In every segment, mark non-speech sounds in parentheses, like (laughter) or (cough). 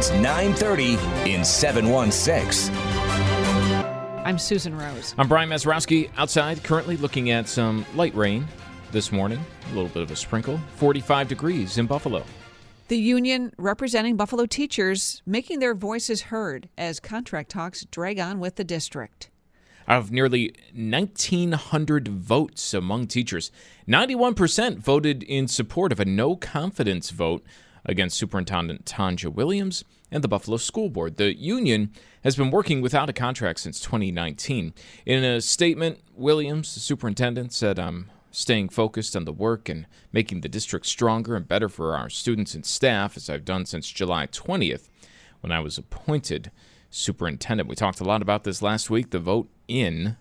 It's 9:30 in 716. I'm Susan Rose. I'm Brian Mazurowski outside, currently looking at some light rain this morning, a little bit of a sprinkle, 45 degrees in Buffalo. The union representing Buffalo teachers making their voices heard as contract talks drag on with the district. Out of nearly 1,900 votes among teachers, 91% voted in support of a no confidence vote against Superintendent Tonja Williams and the Buffalo School Board. The union has been working without a contract since 2019. In a statement, Williams, the superintendent, said, I'm staying focused on the work and making the district stronger and better for our students and staff, as I've done since July 20th when I was appointed superintendent. We talked a lot about this last week. The vote in.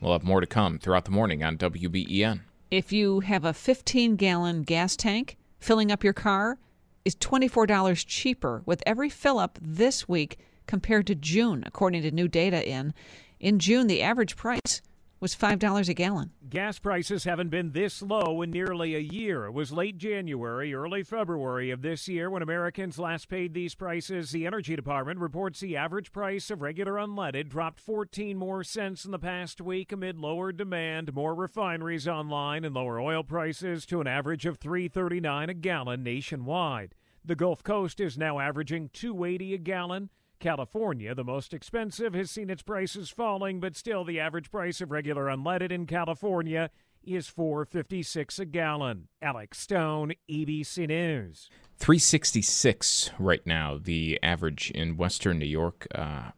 We'll have more to come throughout the morning on WBEN. If you have a 15 gallon gas tank, filling up your car is $24 cheaper with every fill up this week compared to June, according to new data in. In June, the average price was $5 a gallon. Gas prices haven't been this low in nearly a year. It was late January, early February of this year when Americans last paid these prices. The Energy Department reports the average price of regular unleaded dropped 14 more cents in the past week amid lower demand, more refineries online, and lower oil prices to an average of 3.39 a gallon nationwide. The Gulf Coast is now averaging 2.80 a gallon. California, the most expensive, has seen its prices falling, but still the average price of regular unleaded in California is 4.56 a gallon. Alex Stone, ABC News. 366 right now, the average in Western New York. Uh,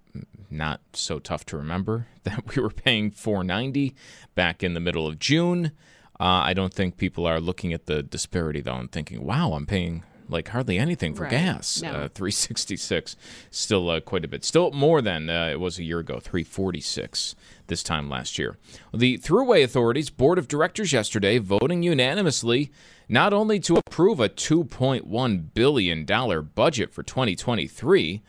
not so tough to remember (laughs) that we were paying 490 back in the middle of June. Uh, I don't think people are looking at the disparity though and thinking, "Wow, I'm paying like hardly anything for Right. gas." No. Uh, 366, still uh, quite a bit. Still more than uh, it was a year ago. 346 this time last year. The Thruway Authority's board of directors yesterday voting unanimously not only to approve a 2.1 billion dollar budget for 2023,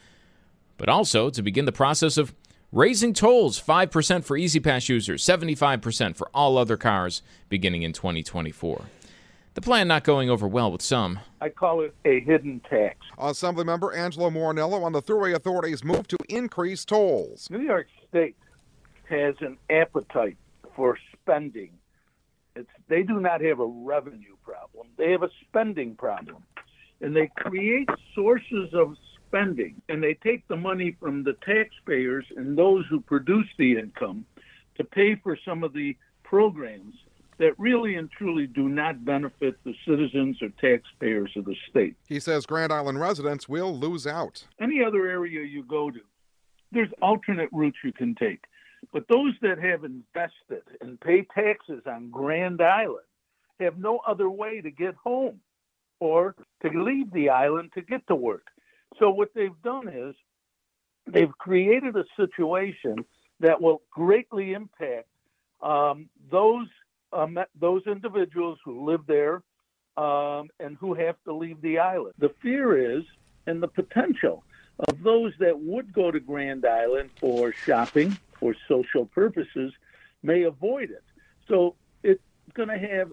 but also to begin the process of raising tolls 5% for E-ZPass users, 75% for all other cars beginning in 2024. The plan not going over well with some. I call it a hidden tax. Assemblymember Angelo Morinello on the Thruway Authority's move to increase tolls. New York State has an appetite for spending. It's, they do not have a revenue problem, they have a spending problem. And they create sources of spending, and they take the money from the taxpayers and those who produce the income to pay for some of the programs that really and truly do not benefit the citizens or taxpayers of the state. He says Grand Island residents will lose out. any other area you go to, there's alternate routes you can take. But those that have invested and pay taxes on Grand Island have no other way to get home or to leave the island to get to work. So what they've done is they've created a situation that will greatly impact um, those um, those individuals who live there um, and who have to leave the island. The fear is, and the potential of those that would go to Grand Island for shopping for social purposes may avoid it. So it's going to have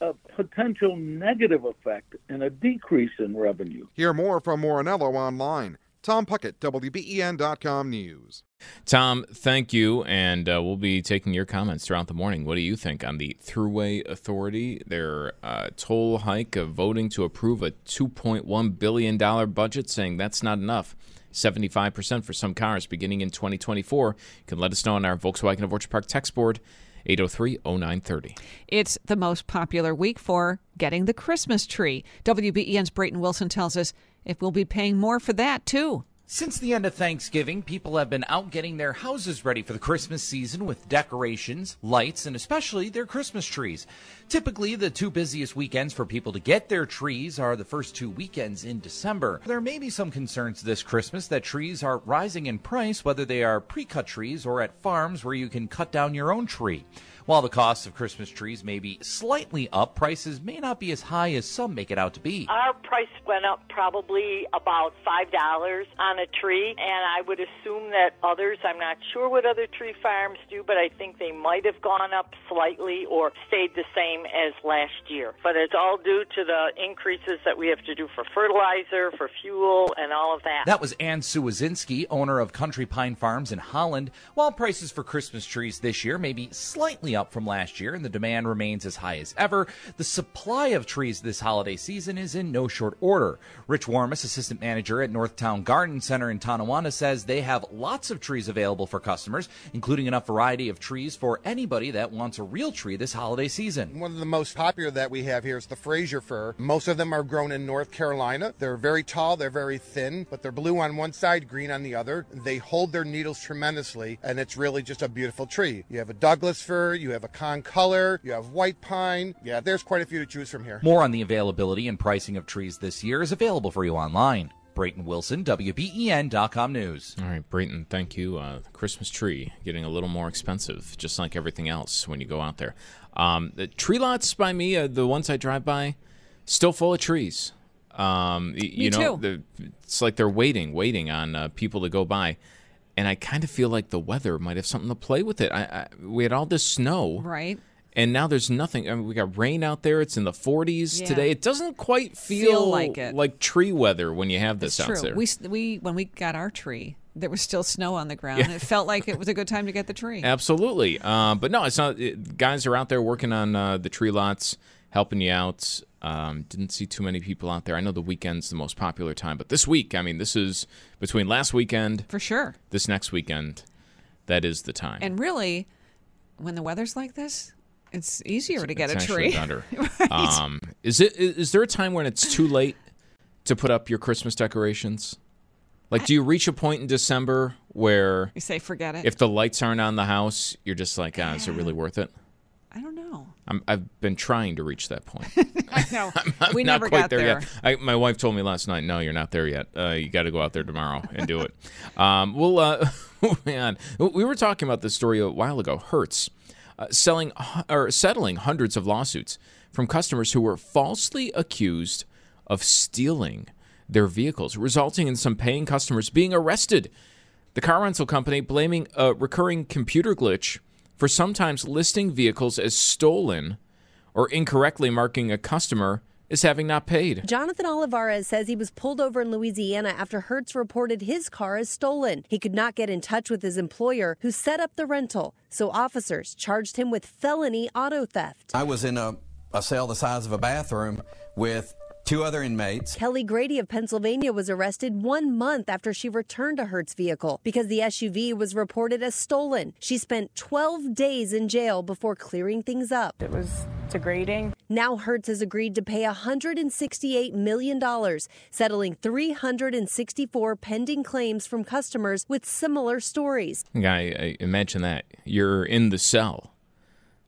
a potential negative effect and a decrease in revenue. Hear more from Morinello online. Tom Puckett, WBEN.com News. Tom, thank you, and uh, we'll be taking your comments throughout the morning. What do you think on the Thruway Authority, their uh, toll hike of voting to approve a $2.1 billion budget, saying that's not enough? 75% for some cars beginning in 2024. You can let us know on our Volkswagen of Orchard Park text board. 803 0930. It's the most popular week for getting the Christmas tree. WBEN's Brayton Wilson tells us if we'll be paying more for that, too. Since the end of Thanksgiving, people have been out getting their houses ready for the Christmas season with decorations, lights, and especially their Christmas trees. Typically, the two busiest weekends for people to get their trees are the first two weekends in December. There may be some concerns this Christmas that trees are rising in price, whether they are pre cut trees or at farms where you can cut down your own tree. While the cost of Christmas trees may be slightly up, prices may not be as high as some make it out to be. Our price went up probably about $5 on a tree, and I would assume that others, I'm not sure what other tree farms do, but I think they might have gone up slightly or stayed the same as last year. But it's all due to the increases that we have to do for fertilizer, for fuel, and all of that. That was Ann Suwazinski, owner of Country Pine Farms in Holland. While prices for Christmas trees this year may be slightly up from last year and the demand remains as high as ever, the supply of trees this holiday season is in no short order. Rich Warmus, assistant manager at Northtown Garden Center in Tonawanda, says they have lots of trees available for customers, including enough variety of trees for anybody that wants a real tree this holiday season. One of the most popular that we have here is the Fraser fir. Most of them are grown in North Carolina. They're very tall, they're very thin, but they're blue on one side, green on the other. They hold their needles tremendously, and it's really just a beautiful tree. You have a Douglas fir, you have a concolor, you have white pine. Yeah, there's quite a few to choose from here. More on the availability and pricing of trees this year is available for you online. Brayton Wilson, WBEN.com News. All right, Brayton, thank you. Uh, Christmas tree getting a little more expensive, just like everything else when you go out there. Um, the tree lots by me, uh, the ones I drive by, still full of trees. Um, y- you know, the, it's like they're waiting, waiting on uh, people to go by. And I kind of feel like the weather might have something to play with it. I, I, we had all this snow, Right. And now there's nothing. I mean, we got rain out there. It's in the 40s Yeah. today. It doesn't quite feel, Feel like it. like tree weather when you have this It's out true. there. We, we when we got our tree, there was still snow on the ground. It felt like it was a good time to get the tree. (laughs) Absolutely. Um, but no, it's not. It, guys are out there working on uh, the tree lots, helping you out. Um, didn't see too many people out there. I know the weekend's the most popular time, but this week, I mean, this is between last weekend, For sure. this next weekend, that is the time. And really, when the weather's like this, it's easier to get a tree. better. (laughs) right. Um, is it? Is, there a time when it's too late to put up your Christmas decorations? Like, do you reach a point in December where you say forget it. if the lights aren't on the house, you're just like, ah, is it really worth it? I don't know. I'm, I've been trying to reach that point. (laughs) I know. (laughs) I'm we not never quite got there, there. yet. I, my wife told me last night, "No, you're not there yet. Uh, you got to go out there tomorrow and do it." um, well, uh, man, we were talking about this story a while ago. Hertz uh, selling or settling hundreds of lawsuits from customers who were falsely accused of stealing their vehicles, resulting in some paying customers being arrested. The car rental company blaming a recurring computer glitch for sometimes listing vehicles as stolen or incorrectly marking a customer as having not paid. Jonathan Olivares says he was pulled over in Louisiana after Hertz reported his car as stolen. He could not get in touch with his employer, who set up the rental, so officers charged him with felony auto theft. I was in a, a cell the size of a bathroom with two other inmates. Kelly Grady of Pennsylvania was arrested one month after she returned a Hertz vehicle because the SUV was reported as stolen. She spent 12 days in jail before clearing things up. It was degrading. Now Hertz has agreed to pay $168 million, settling 364 pending claims from customers with similar stories. I, I imagine that you're in the cell,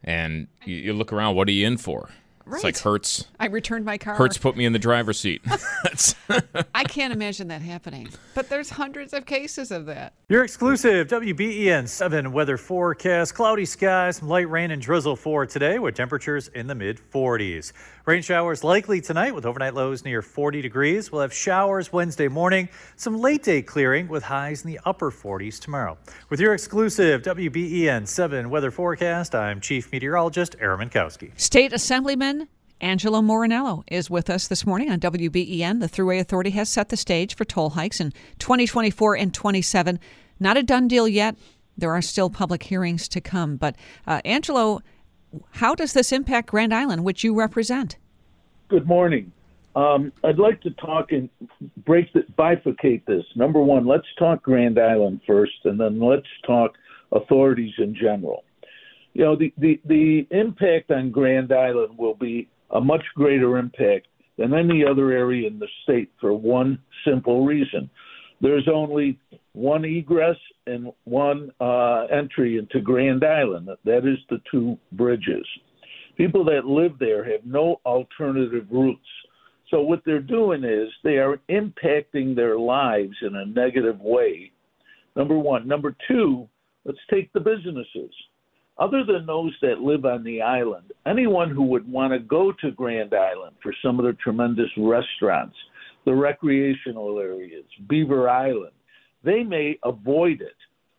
and you, you look around. What are you in for? It's like Hertz. I returned my car. Hertz put me in the driver's seat. (laughs) That's- (laughs) I can't imagine that happening. But there's hundreds of cases of that. Your exclusive WBEN 7 weather forecast. Cloudy skies, some light rain and drizzle for today with temperatures in the mid 40s. Rain showers likely tonight with overnight lows near 40 degrees. We'll have showers Wednesday morning, some late day clearing with highs in the upper 40s tomorrow. With your exclusive WBEN 7 weather forecast, I'm Chief Meteorologist Aaron Mentkowski. State Assemblyman Angelo Morinello is with us this morning on WBEN. The Thruway Authority has set the stage for toll hikes in 2024 and 27. Not a done deal yet. There are still public hearings to come. But, uh, Angelo, how does this impact Grand Island, which you represent? Good morning. Um, I'd like to talk and break the, bifurcate this. Number one, let's talk Grand Island first, and then let's talk authorities in general. You know, the, the, the impact on Grand Island will be a much greater impact than any other area in the state for one simple reason. There's only one egress and one uh, entry into Grand Island. That is the two bridges. People that live there have no alternative routes. So what they're doing is they are impacting their lives in a negative way. Number one. Number two, let's take the businesses other than those that live on the island, anyone who would want to go to Grand Island for some of the tremendous restaurants, the recreational areas, Beaver Island, they may avoid it,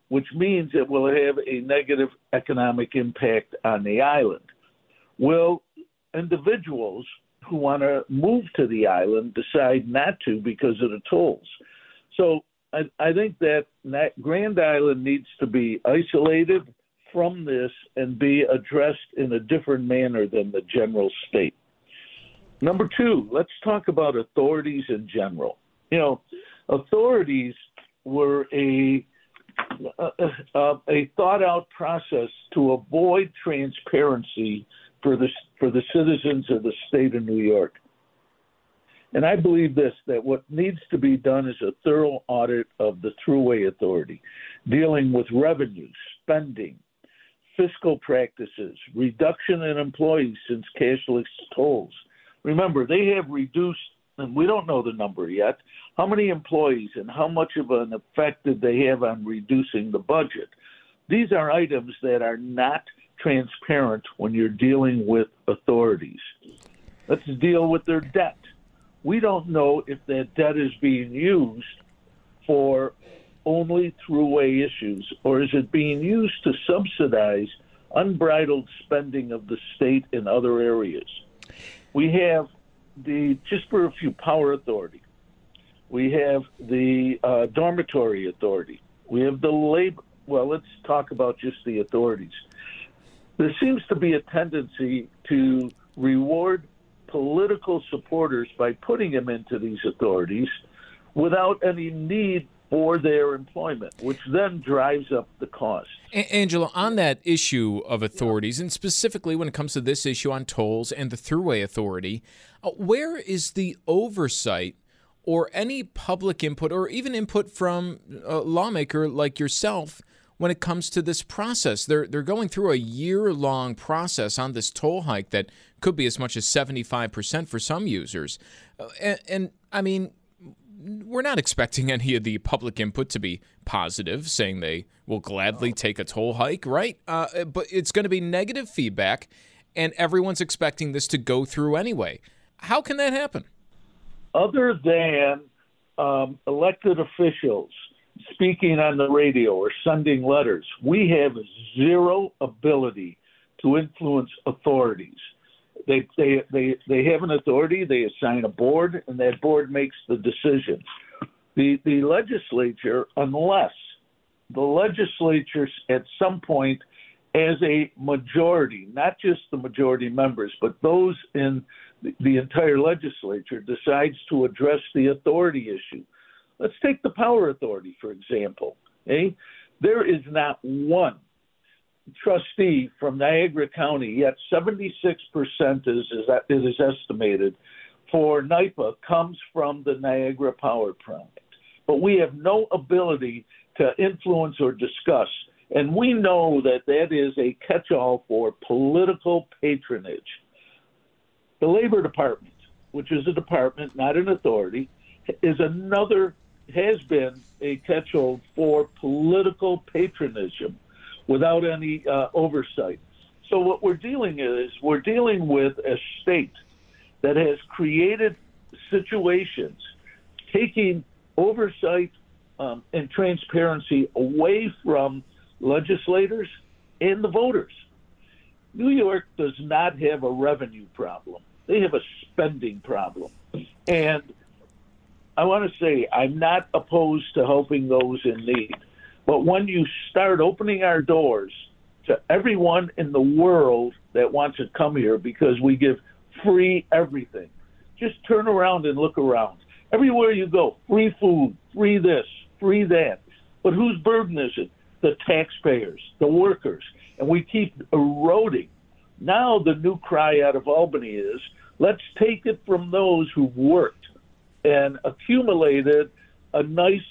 which means it will have a negative economic impact on the island. Will individuals who want to move to the island decide not to because of the tolls? So I, I think that Grand Island needs to be isolated from this and be addressed in a different manner than the general state. Number two, let's talk about authorities in general. You know, authorities were a uh, uh, a, a thought out process to avoid transparency for the for the citizens of the state of New York. And I believe this that what needs to be done is a thorough audit of the Thruway Authority, dealing with revenue, spending, fiscal practices, reduction in employees since cashless tolls. Remember, they have reduced, and we don't know the number yet, how many employees and how much of an effect did they have on reducing the budget. These are items that are not transparent when you're dealing with authorities. Let's deal with their debt. We don't know if that debt is being used for only Thruway issues, or is it being used to subsidize unbridled spending of the state in other areas? We have the, just for a few, Power Authority. We have the uh, Dormitory Authority. We have the labor. Well, let's talk about just the authorities. There seems to be a tendency to reward political supporters by putting them into these authorities without any need for their employment, which then drives up the cost. A- Angelo, on that issue of authorities, and specifically when it comes to this issue on tolls and the Thruway Authority, uh, where is the oversight or any public input or even input from a lawmaker like yourself when it comes to this process? They're, they're going through a year long process on this toll hike that could be as much as 75% for some users. Uh, and, and I mean, we're not expecting any of the public input to be positive, saying they will gladly take a toll hike, right? Uh, but it's going to be negative feedback, and everyone's expecting this to go through anyway. How can that happen? Other than um, elected officials speaking on the radio or sending letters, we have zero ability to influence authorities. They, they, they, they have an authority, they assign a board, and that board makes the decision. The, the legislature, unless the legislature at some point, as a majority, not just the majority members, but those in the entire legislature, decides to address the authority issue. Let's take the power authority, for example. Okay? Eh? There is not one trustee from Niagara County, yet 76% is, is, it is estimated for NYPA comes from the Niagara Power Plant. But we have no ability to influence or discuss. And we know that that is a catch all for political patronage. The Labor Department, which is a department, not an authority, is another, has been a catch all for political patronism without any uh, oversight. So what we're dealing with is we're dealing with a state that has created situations taking oversight um, and transparency away from legislators and the voters. New York does not have a revenue problem. They have a spending problem. And I want to say I'm not opposed to helping those in need. But when you start opening our doors to everyone in the world that wants to come here because we give free everything, just turn around and look around. Everywhere you go, free food, free this, free that. But whose burden is it? The taxpayers, the workers. And we keep eroding. Now the new cry out of Albany is let's take it from those who've worked and accumulated a nice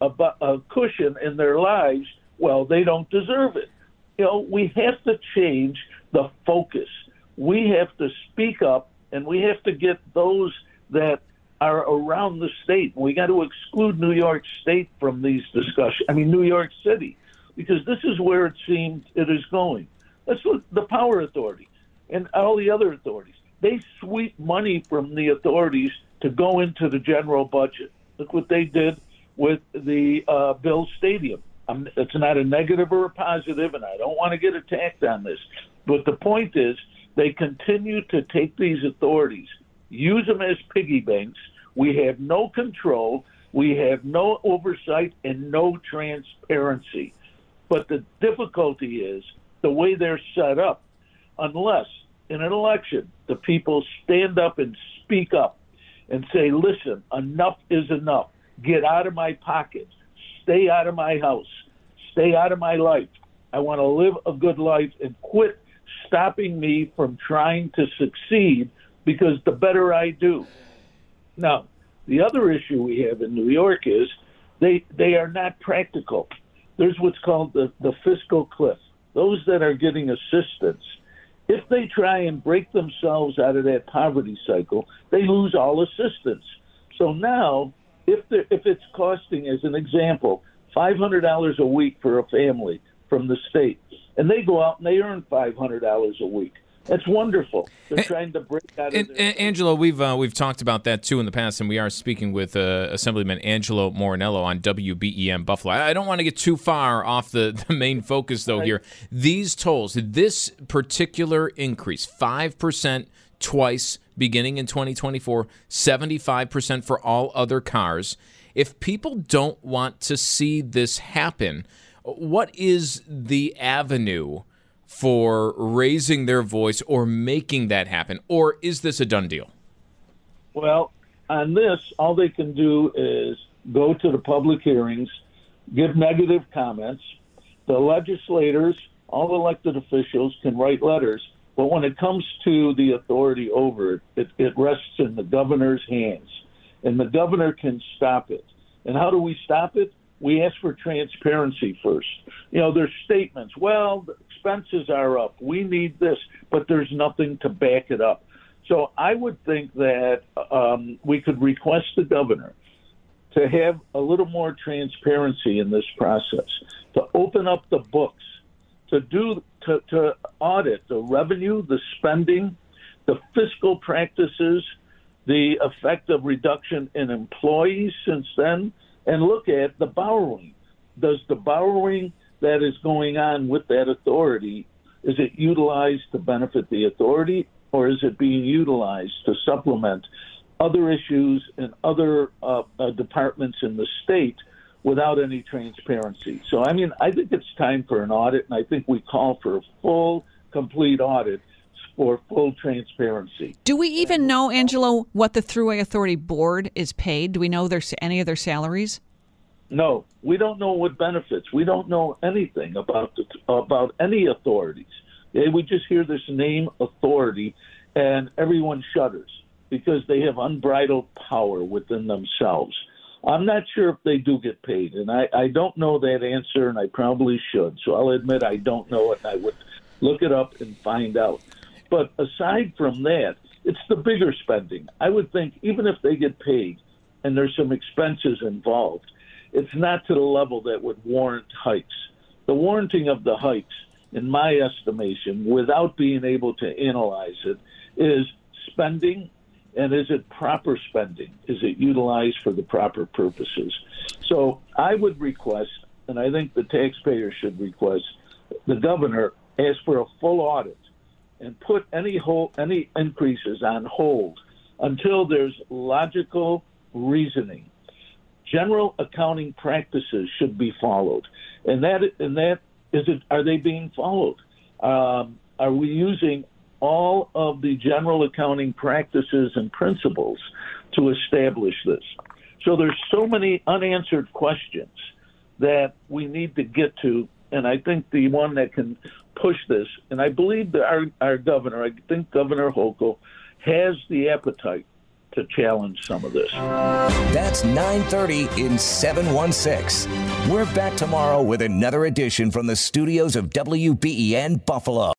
a, a cushion in their lives. Well, they don't deserve it. You know, we have to change the focus. We have to speak up and we have to get those that are around the state. We got to exclude New York State from these discussions. I mean, New York City, because this is where it seems it is going. Let's look the Power Authority and all the other authorities. They sweep money from the authorities to go into the general budget. Look what they did with the uh, Bill Stadium. I'm, it's not a negative or a positive, and I don't want to get attacked on this. But the point is, they continue to take these authorities, use them as piggy banks. We have no control, we have no oversight, and no transparency. But the difficulty is the way they're set up, unless in an election the people stand up and speak up and say, listen, enough is enough. Get out of my pocket. Stay out of my house. Stay out of my life. I want to live a good life and quit stopping me from trying to succeed because the better I do. Now, the other issue we have in New York is they they are not practical. There's what's called the, the fiscal cliff. Those that are getting assistance, if they try and break themselves out of that poverty cycle, they lose all assistance. So now if if it's costing, as an example, five hundred dollars a week for a family from the state, and they go out and they earn five hundred dollars a week. That's wonderful. They're trying to break out. And, and, Angelo, we've uh, we've talked about that too in the past, and we are speaking with uh, Assemblyman Angelo Morinello on WBEN Buffalo. I don't want to get too far off the, (laughs) the main focus though. Right. Here, these tolls, this particular increase, five percent twice beginning in 2024, 75% for all other cars. If people don't want to see this happen, what is the avenue for raising their voice or making that happen? Or is this a done deal? Well, on this, all they can do is go to the public hearings, give negative comments. The legislators, all elected officials can write letters but when it comes to the authority over it, it, it rests in the governor's hands. And the governor can stop it. And how do we stop it? We ask for transparency first. You know, there's statements, well, the expenses are up. We need this, but there's nothing to back it up. So I would think that um, we could request the governor to have a little more transparency in this process, to open up the books, to do to, to audit the revenue, the spending, the fiscal practices, the effect of reduction in employees since then, and look at the borrowing. Does the borrowing that is going on with that authority is it utilized to benefit the authority or is it being utilized to supplement other issues in other uh, uh, departments in the state without any transparency. So, I mean, I think it's time for an audit, and I think we call for a full, complete audit for full transparency. Do we even know, Angelo, what the Thruway Authority board is paid? Do we know there's any of their salaries? No, we don't know what benefits. We don't know anything about the, about any authorities. We just hear this name authority, and everyone shudders because they have unbridled power within themselves. I'm not sure if they do get paid, and I, I don't know that answer, and I probably should. So I'll admit I don't know it, and I would look it up and find out. But aside from that, it's the bigger spending. I would think even if they get paid and there's some expenses involved, it's not to the level that would warrant hikes. The warranting of the hikes, in my estimation, without being able to analyze it, is spending and is it proper spending? Is it utilized for the proper purposes? So I would request, and I think the taxpayer should request, the governor ask for a full audit and put any hold, any increases on hold until there's logical reasoning. General accounting practices should be followed, and that and that is it. Are they being followed? Um, are we using all of the general accounting practices and principles to establish this? So there's so many unanswered questions that we need to get to, and I think the one that can push this, and I believe that our, our governor, I think Governor Hochul, has the appetite to challenge some of this. That's 9:30 in 716. We're back tomorrow with another edition from the studios of WBEN Buffalo.